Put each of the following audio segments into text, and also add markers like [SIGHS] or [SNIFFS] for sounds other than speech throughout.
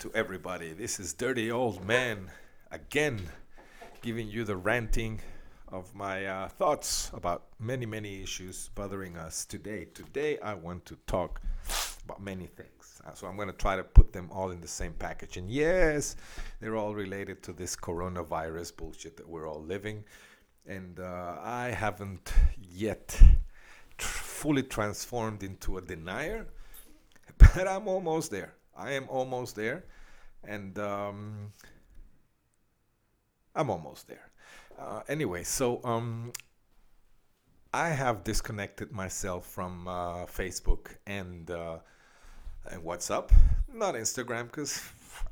to everybody. This is Dirty Old Man again, giving you the ranting of my uh, thoughts about many, many issues bothering us today. Today, I want to talk about many things. Uh, so, I'm going to try to put them all in the same package. And yes, they're all related to this coronavirus bullshit that we're all living. And uh, I haven't yet tr- fully transformed into a denier, [LAUGHS] but I'm almost there. I am almost there, and um, I'm almost there. Uh, anyway, so um, I have disconnected myself from uh, Facebook and uh, and WhatsApp, not Instagram, because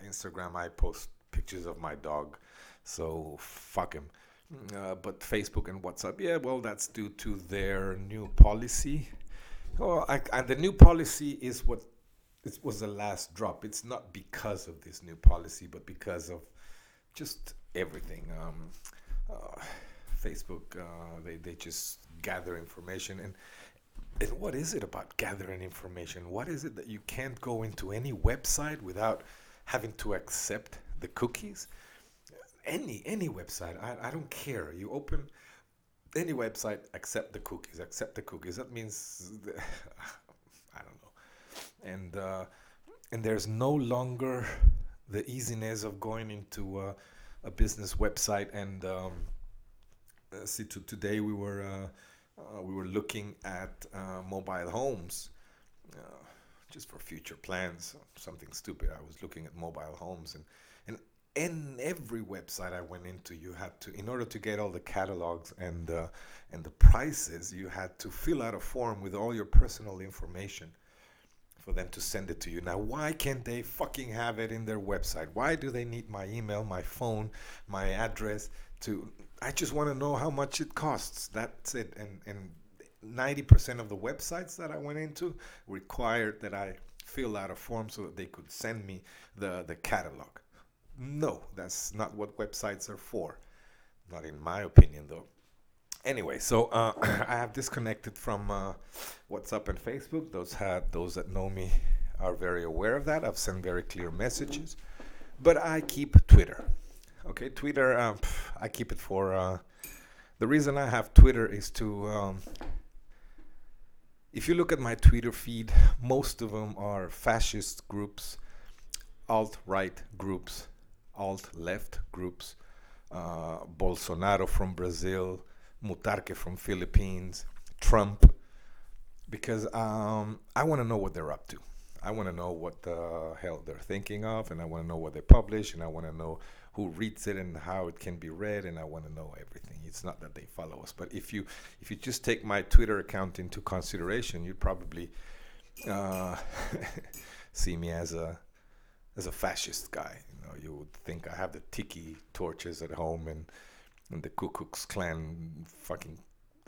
Instagram I post pictures of my dog, so fuck him. Uh, but Facebook and WhatsApp, yeah, well, that's due to their new policy. Well, I, and the new policy is what it was the last drop. It's not because of this new policy, but because of just everything. Um, uh, Facebook, uh, they, they just gather information. And, and what is it about gathering information? What is it that you can't go into any website without having to accept the cookies? Any any website, I, I don't care. You open any website, accept the cookies, accept the cookies. That means, [LAUGHS] I don't know and uh, and there's no longer the easiness of going into uh, a business website and um, uh, see to today we were uh, uh, we were looking at uh, mobile homes just for future plans something stupid. I was looking at mobile homes and and in every website I went into you had to in order to get all the catalogs and uh, and the prices you had to fill out a form with all your personal information for them to send it to you. Now, why can't they fucking have it in their website? Why do they need my email, my phone, my address to I just want to know how much it costs. That's it. And and 90% of the websites that I went into required that I fill out a form so that they could send me the the catalog. No, that's not what websites are for. Not in my opinion though anyway, so uh, [CLEARS THROAT] I have disconnected from uh, WhatsApp and Facebook. Those those that know me are very aware of that. I've sent very clear messages, but I keep Twitter. Okay, Twitter. Um, I keep it for. Uh, the reason I have Twitter is to. Um, if you look at my Twitter feed, most of them are fascist groups, alt right groups, alt left groups, uh, Bolsonaro from Brazil, Duterte from Philippines, Trump, because um, I want to know what they're up to. I want to know what the hell they're thinking of, and I want to know what they publish, and I want to know who reads it and how it can be read, and I want to know everything. It's not that they follow us, but if you if you just take my Twitter account into consideration, you'd probably uh, [LAUGHS] see me as a as a fascist guy. You know, you would think I have the tiki torches at home and and the Ku Klux Klan fucking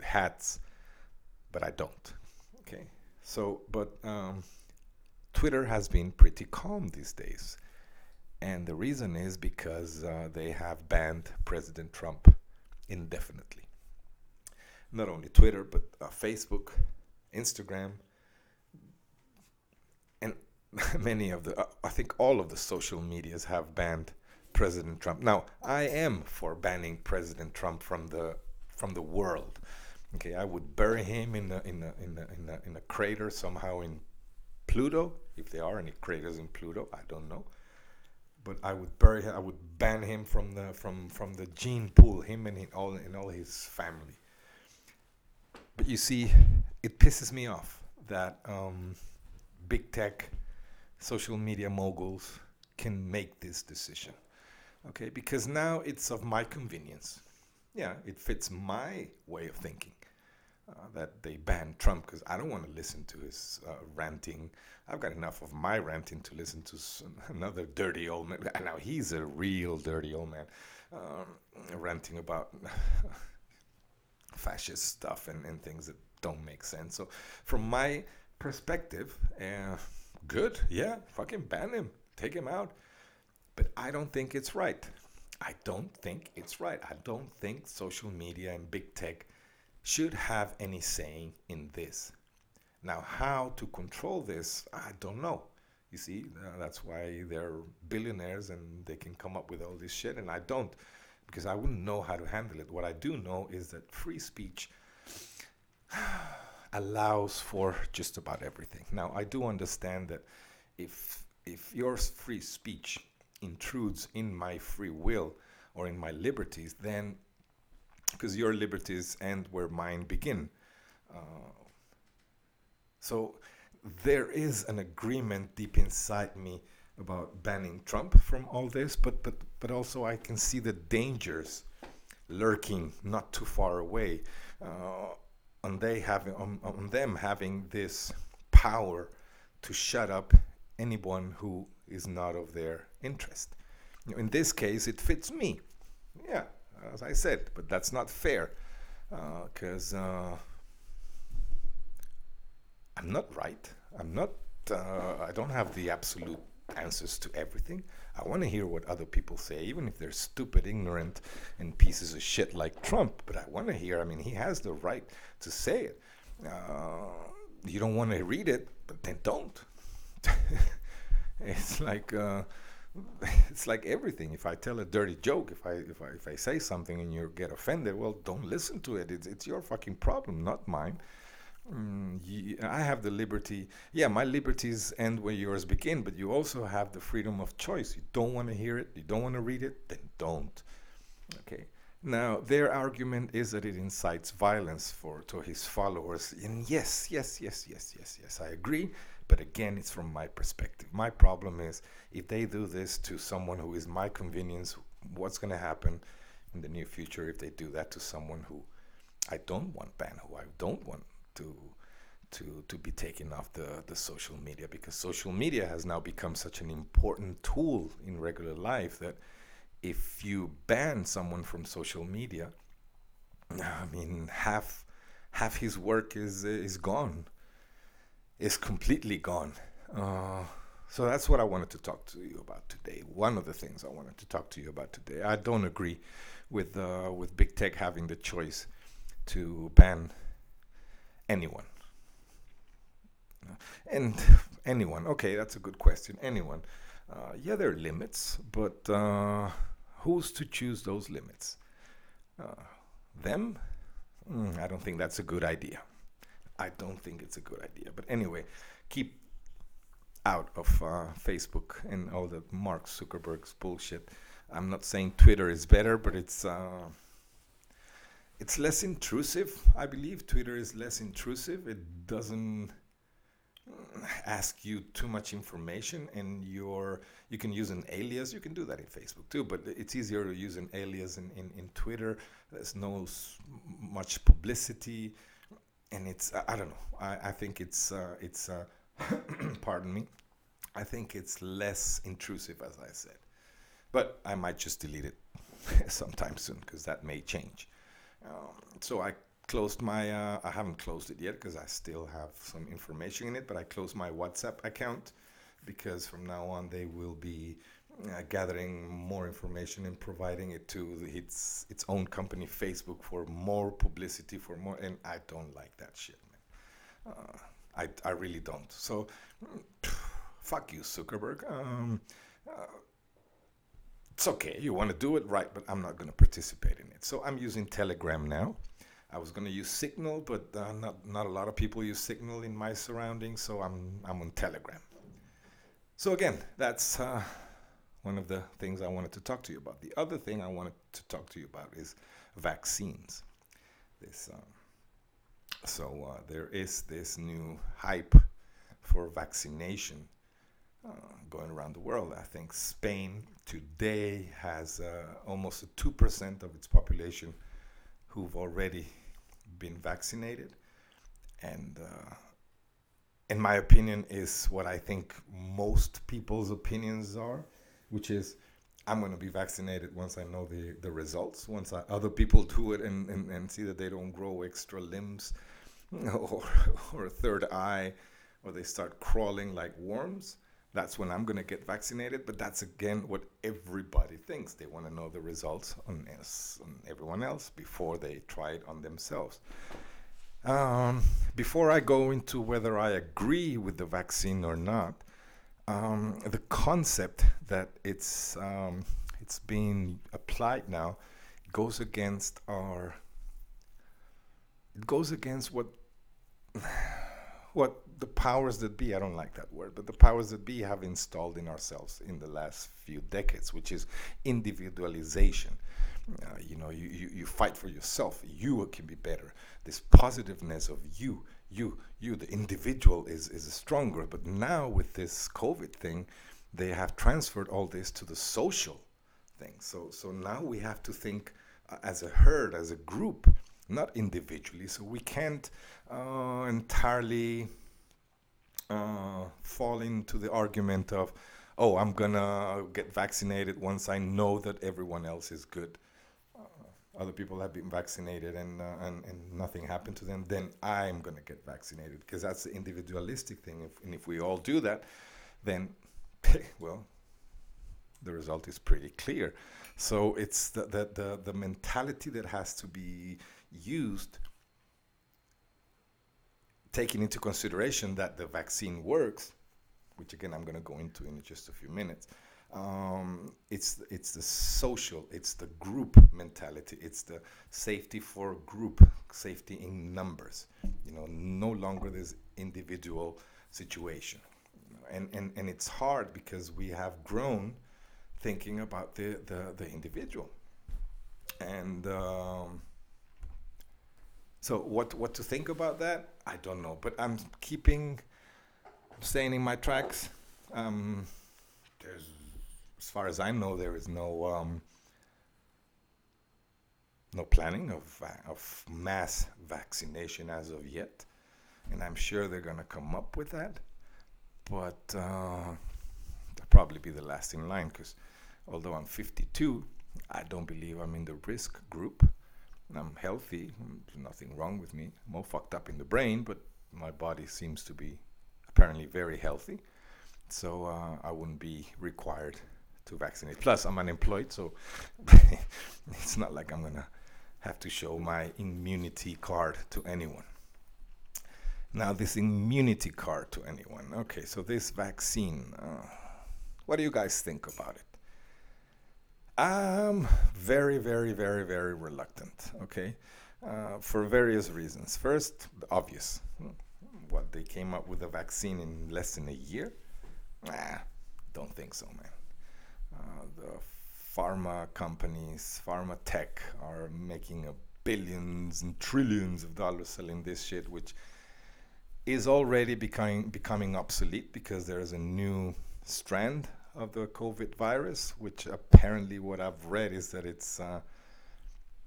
hats, but I don't. Okay, So, but um, Twitter has been pretty calm these days. And the reason is because uh, they have banned President Trump indefinitely. Not only Twitter, but uh, Facebook, Instagram, and [LAUGHS] many of the, uh, I think all of the social medias have banned President Trump. Now, I am for banning President Trump from the from the world. Okay, I would bury him in a, in a, in a, in a, in a crater somehow in Pluto, if there are any craters in Pluto, I don't know. But I would bury him. I would ban him from the from from the gene pool. Him and all and all his family. But you see, it pisses me off that um, big tech, social media moguls can make this decision. Okay, because now it's of my convenience. Yeah, it fits my way of thinking. Uh, that they ban Trump because I don't want to listen to his uh, ranting. I've got enough of my ranting to listen to some, [LAUGHS] another dirty old man. [LAUGHS] Now he's a real dirty old man, um, ranting about [LAUGHS] fascist stuff and, and things that don't make sense. So, from my perspective, uh, good, yeah, fucking ban him, take him out. But I don't think it's right. I don't think it's right. I don't think social media and big tech should have any saying in this. Now, how to control this, I don't know. You see, uh, that's why they're billionaires and they can come up with all this shit, and I don't because I wouldn't know how to handle it. What I do know is that free speech [SIGHS] allows for just about everything. Now, I do understand that if if your free speech intrudes in my free will or in my liberties, then because your liberties end where mine begin. Uh, so there is an agreement deep inside me about banning Trump from all this, but but but also I can see the dangers lurking not too far away uh, on they having on, on them having this power to shut up anyone who is not of their interest. In this case, it fits me. Yeah, as I said, but that's not fair because uh, uh, I'm not right. I'm not. Uh, I don't have the absolute answers to everything. I want to hear what other people say, even if they're stupid, ignorant, and pieces of shit like Trump. But I want to hear. I mean, he has the right to say it. Uh, you don't want to read it, but then don't. [LAUGHS] it's like uh, [LAUGHS] it's like everything. If I tell a dirty joke, if I if I if I say something and you get offended, well, don't listen to it. It's it's your fucking problem, not mine. Mm, I have the liberty. Yeah, my liberties end where yours begin, but you also have the freedom of choice. You don't want to hear it, you don't want to read it, then don't. Okay. Now, their argument is that it incites violence for to his followers. And yes, yes, yes, yes, yes, yes, I agree. But again, it's from my perspective. My problem is if they do this to someone who is my convenience, what's going to happen in the near future if they do that to someone who I don't want banned, who I don't want to to to be taken off the the social media because social media has now become such an important tool in regular life that if you ban someone from social media, I mean half half his work is is gone is completely gone. Uh, so that's what I wanted to talk to you about today. One of the things I wanted to talk to you about today. I don't agree with uh, with big tech having the choice to ban anyone. And anyone, okay, that's a good question. Anyone, uh, yeah, there are limits, but uh, who's to choose those limits? Uh, them? Mm, I don't think that's a good idea. I don't think it's a good idea. But anyway, keep out of uh, Facebook and all the Mark Zuckerberg's bullshit. I'm not saying Twitter is better, but it's uh, it's less intrusive. I believe Twitter is less intrusive. It doesn't ask you too much information, and you're you can use an alias. You can do that in Facebook too, but it's easier to use an alias in, in, in Twitter. There's no much publicity and it's I, don't know. I, I think it's uh, it's uh, [CLEARS THROAT] pardon me. I think it's less intrusive, as I said, but I might just delete it [LAUGHS] sometime soon because that may change. Um, so I closed my. Uh, I haven't closed it yet because I still have some information in it. But I closed my WhatsApp account because from now on they will be uh, gathering more information and providing it to the, its its own company, Facebook, for more publicity, for more. And I don't like that shit, man. Uh, I I really don't. So, [SNIFFS] fuck you, Zuckerberg. Um, uh, it's okay. You want to do it right, but I'm not going to participate in it. So I'm using Telegram now. I was going to use Signal, but uh, not not a lot of people use Signal in my surroundings, so I'm I'm on Telegram. So again, that's uh, one of the things I wanted to talk to you about. The other thing I wanted to talk to you about is vaccines. This um, so uh, there is this new hype for vaccination uh, going around the world. I think Spain today has uh, almost 2% of its population who've already been vaccinated. And uh, in my opinion, is what I think most people's opinions are, which is I'm going to be vaccinated once I know the, the results, once I, other people do it and, and, and see that they don't grow extra limbs [LAUGHS] or, or a third eye or they start crawling like worms that's when I'm going to get vaccinated. But that's again what everybody thinks. They want to know the results on, on everyone else before they try it on themselves. Um, before I go into whether I agree with the vaccine or not, um, the concept that it's um, it's being applied now goes against our it goes against what [SIGHS] what the powers that be, I don't like that word, but the powers that be have installed in ourselves in the last few decades, which is individualization. Uh, you know, you, you, you fight for yourself. You can be better. This positiveness of you, you, you, the individual is, is stronger. But now with this COVID thing, they have transferred all this to the social thing. So, so now we have to think uh, as a herd, as a group, not individually. So we can't uh, entirely uh, fall into the argument of, oh, I'm gonna get vaccinated once I know that everyone else is good. Other people have been vaccinated and, uh, and and nothing happened to them. Then I'm gonna get vaccinated because that's the individualistic thing. If, and if we all do that, then [LAUGHS] well, the result is pretty clear. So it's the, the, the, the mentality that has to be used taking into consideration that the vaccine works, which again I'm going to go into in just a few minutes, um, it's it's the social, it's the group mentality, it's the safety for group, safety in numbers. You know, no longer this individual situation, and and and it's hard because we have grown thinking about the the, the individual, and. Um, so what what to think about that? I don't know, but I'm keeping staying in my tracks. Um, there's, as far as I know, there is no um, no planning of of mass vaccination as of yet, and I'm sure they're gonna come up with that. But uh, will probably be the last in line because although I'm 52, I don't believe I'm in the risk group. I'm healthy. There's nothing wrong with me. I'm all fucked up in the brain, but my body seems to be apparently very healthy. So uh, I wouldn't be required to vaccinate. Plus, I'm unemployed, so [LAUGHS] it's not like I'm gonna have to show my immunity card to anyone. Now, this immunity card to anyone. Okay, so this vaccine. Uh, what do you guys think about it? I'm very, very, very, very reluctant, okay, uh, for various reasons. First, obvious. What, they came up with a vaccine in less than a year? Nah, don't think so, man. Uh, the pharma companies, pharma tech, are making billions and trillions of dollars selling this shit, which is already becoming becoming obsolete because there is a new strand of the COVID virus, which apparently what I've read is that it's uh,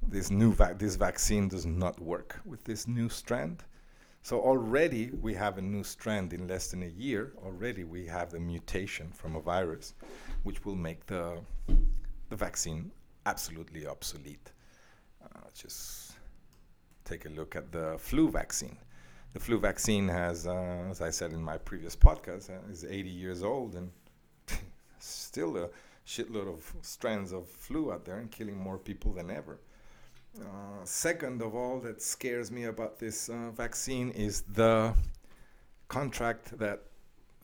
this new this vaccine does not work with this new strand. So already we have a new strand in less than a year. Already we have the mutation from a virus, which will make the the vaccine absolutely obsolete. Uh, just take a look at the flu vaccine. The flu vaccine has, uh, as I said in my previous podcast, uh, is 80 years old and [LAUGHS] still a shitload of strands of flu out there and killing more people than ever. Uh, second of all, that scares me about this uh, vaccine is the contract that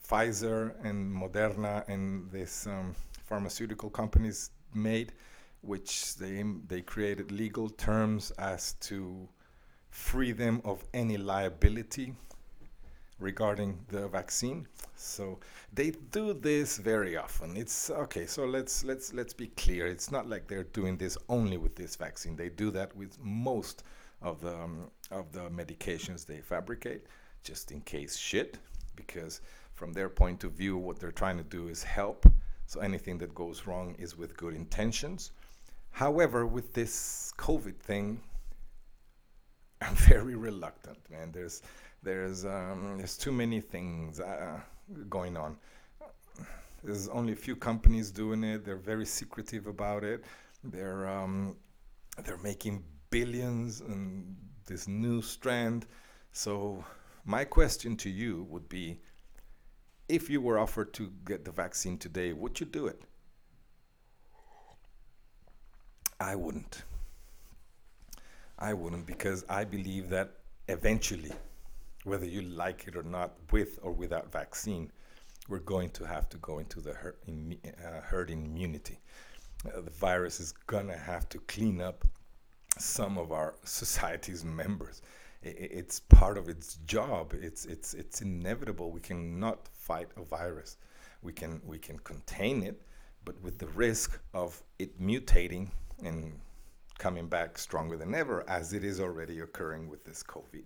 Pfizer and Moderna and these um, pharmaceutical companies made, which they they created legal terms as to free them of any liability regarding the vaccine. So they do this very often. It's okay. So let's let's let's be clear. It's not like they're doing this only with this vaccine. They do that with most of the um, of the medications they fabricate, just in case shit. Because from their point of view, what they're trying to do is help. So anything that goes wrong is with good intentions. However, with this COVID thing, [LAUGHS] I'm very reluctant, man. There's there's um, there's too many things uh, going on. There's only a few companies doing it. They're very secretive about it. They're um, they're making billions in this new strand. So my question to you would be: If you were offered to get the vaccine today, would you do it? I wouldn't. I wouldn't because I believe that eventually whether you like it or not, with or without vaccine, we're going to have to go into the herd, uh, herd immunity. Uh, the virus is gonna have to clean up some of our [LAUGHS] society's members. It's part of its job. It's it's it's inevitable. We cannot fight a virus. We can we can contain it, but with the risk of it mutating and coming back stronger than ever, as it is already occurring with this COVID.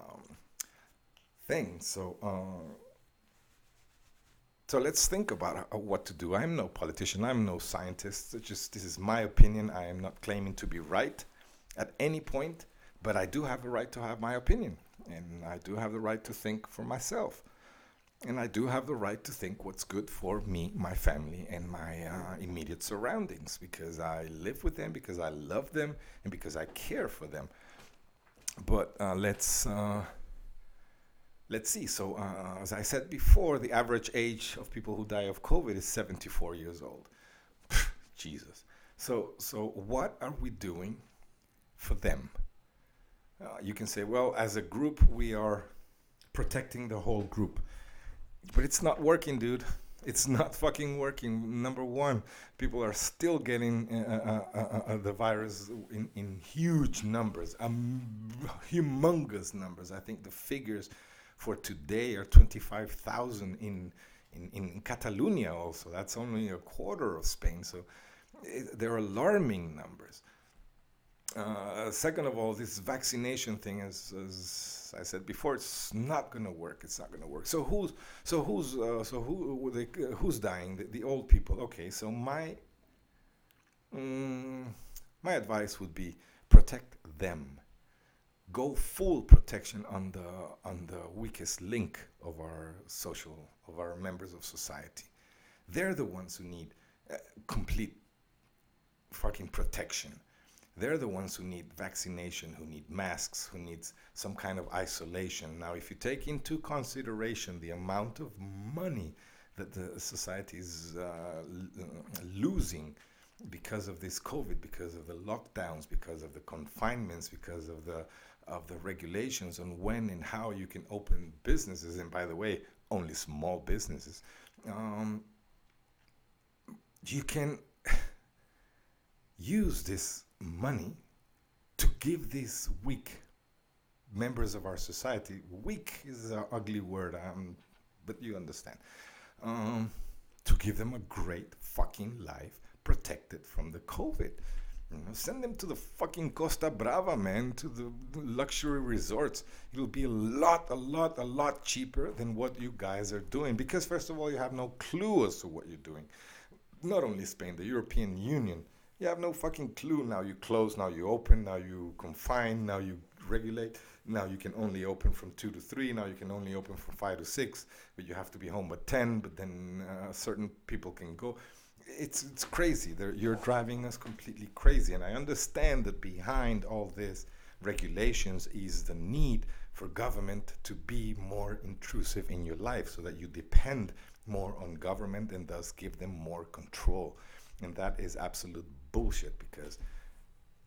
Um, thing. So, uh, so let's think about uh, what to do. I'm no politician. I'm no scientist. It's just this is my opinion. I am not claiming to be right at any point, but I do have a right to have my opinion, and I do have the right to think for myself, and I do have the right to think what's good for me, my family, and my uh, immediate surroundings because I live with them, because I love them, and because I care for them. But uh, let's uh, let's see. So, uh, as I said before, the average age of people who die of COVID is 74 years old. [LAUGHS] Jesus. So, so what are we doing for them? Uh, you can say, well, as a group, we are protecting the whole group. But it's not working, dude. It's not [LAUGHS] fucking working. Number one, people are still getting uh, uh, uh, uh the virus in, in huge numbers, um, humongous numbers. I think the figures for today are 25,000 in, in, in Catalonia also. That's only a quarter of Spain. So it, eh, they're alarming numbers. Uh, second of all, this vaccination thing, as, I said before, it's not going to work. It's not going to work. So who's so who's uh, so who they, uh, who's dying? The, the, old people. Okay. So my mm, my advice would be protect them go full protection on the on the weakest link of our social of our members of society. They're the ones who need uh, complete fucking protection. They're the ones who need vaccination who need masks who needs some kind of isolation. Now if you take into consideration the amount of money that the society is uh, losing because of this COVID, because of the lockdowns, because of the confinements, because of the of the regulations on when and how you can open businesses, and by the way, only small businesses, um, you can use this money to give these weak members of our society, weak is an ugly word, um, but you understand, um, to give them a great fucking life protected from the COVID. Send them to the fucking Costa Brava, man, to the luxury resorts. It'll be a lot, a lot, a lot cheaper than what you guys are doing. Because, first of all, you have no clue as to what you're doing. Not only Spain, the European Union. You have no fucking clue. Now you close, now you open, now you confine, now you regulate. Now you can only open from 2 to 3. Now you can only open from 5 to 6. But you have to be home at 10. But then uh, certain people can go it's it's crazy. They're, you're driving us completely crazy, and I understand that behind all this regulations is the need for government to be more intrusive in your life so that you depend more on government and thus give them more control. And that is absolute bullshit because,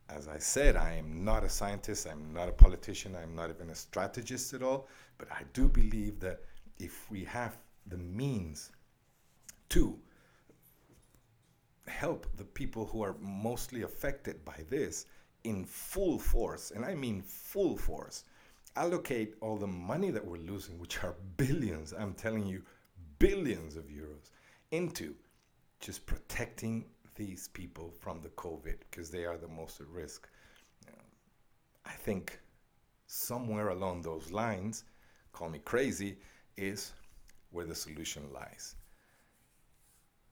as I said, I am not a scientist, I'm not a politician, I'm not even a strategist at all. But I do believe that if we have the means to help the people who are mostly affected by this in full force, and I mean full force, allocate all the money that we're losing, which are billions, I'm telling you, billions of euros, into just protecting these people from the COVID because they are the most at risk. I think somewhere along those lines, call me crazy, is where the solution lies.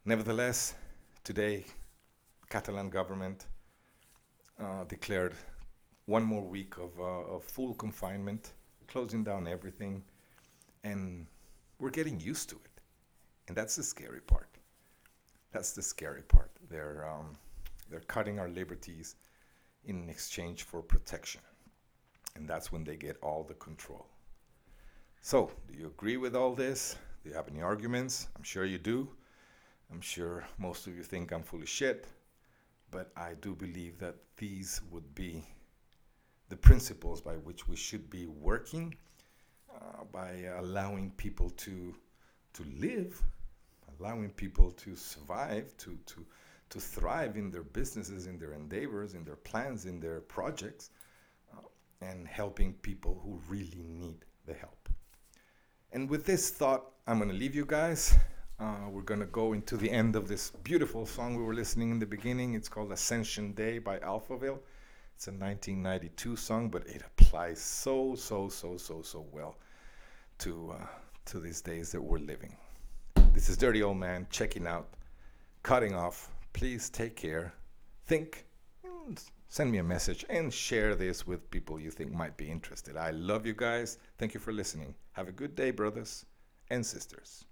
Nevertheless, today, Catalan government uh, declared one more week of, uh, of full confinement, closing down everything, and we're getting used to it. And that's the scary part. That's the scary part. They're, um, they're cutting our liberties in exchange for protection. And that's when they get all the control. So, do you agree with all this? Do you have any arguments? I'm sure you do. I'm sure most of you think I'm full of shit, but I do believe that these would be the principles by which we should be working, uh, by allowing people to to live, allowing people to survive, to to to thrive in their businesses, in their endeavors, in their plans, in their projects, uh, and helping people who really need the help. And with this thought, I'm going to leave you guys. Uh, we're going to go into the end of this beautiful song we were listening in the beginning. It's called Ascension Day by Alphaville. It's a 1992 song, but it applies so, so, so, so, so well to, uh, to these days that we're living. This is Dirty Old Man checking out, cutting off. Please take care. Think, send me a message, and share this with people you think might be interested. I love you guys. Thank you for listening. Have a good day, brothers and sisters.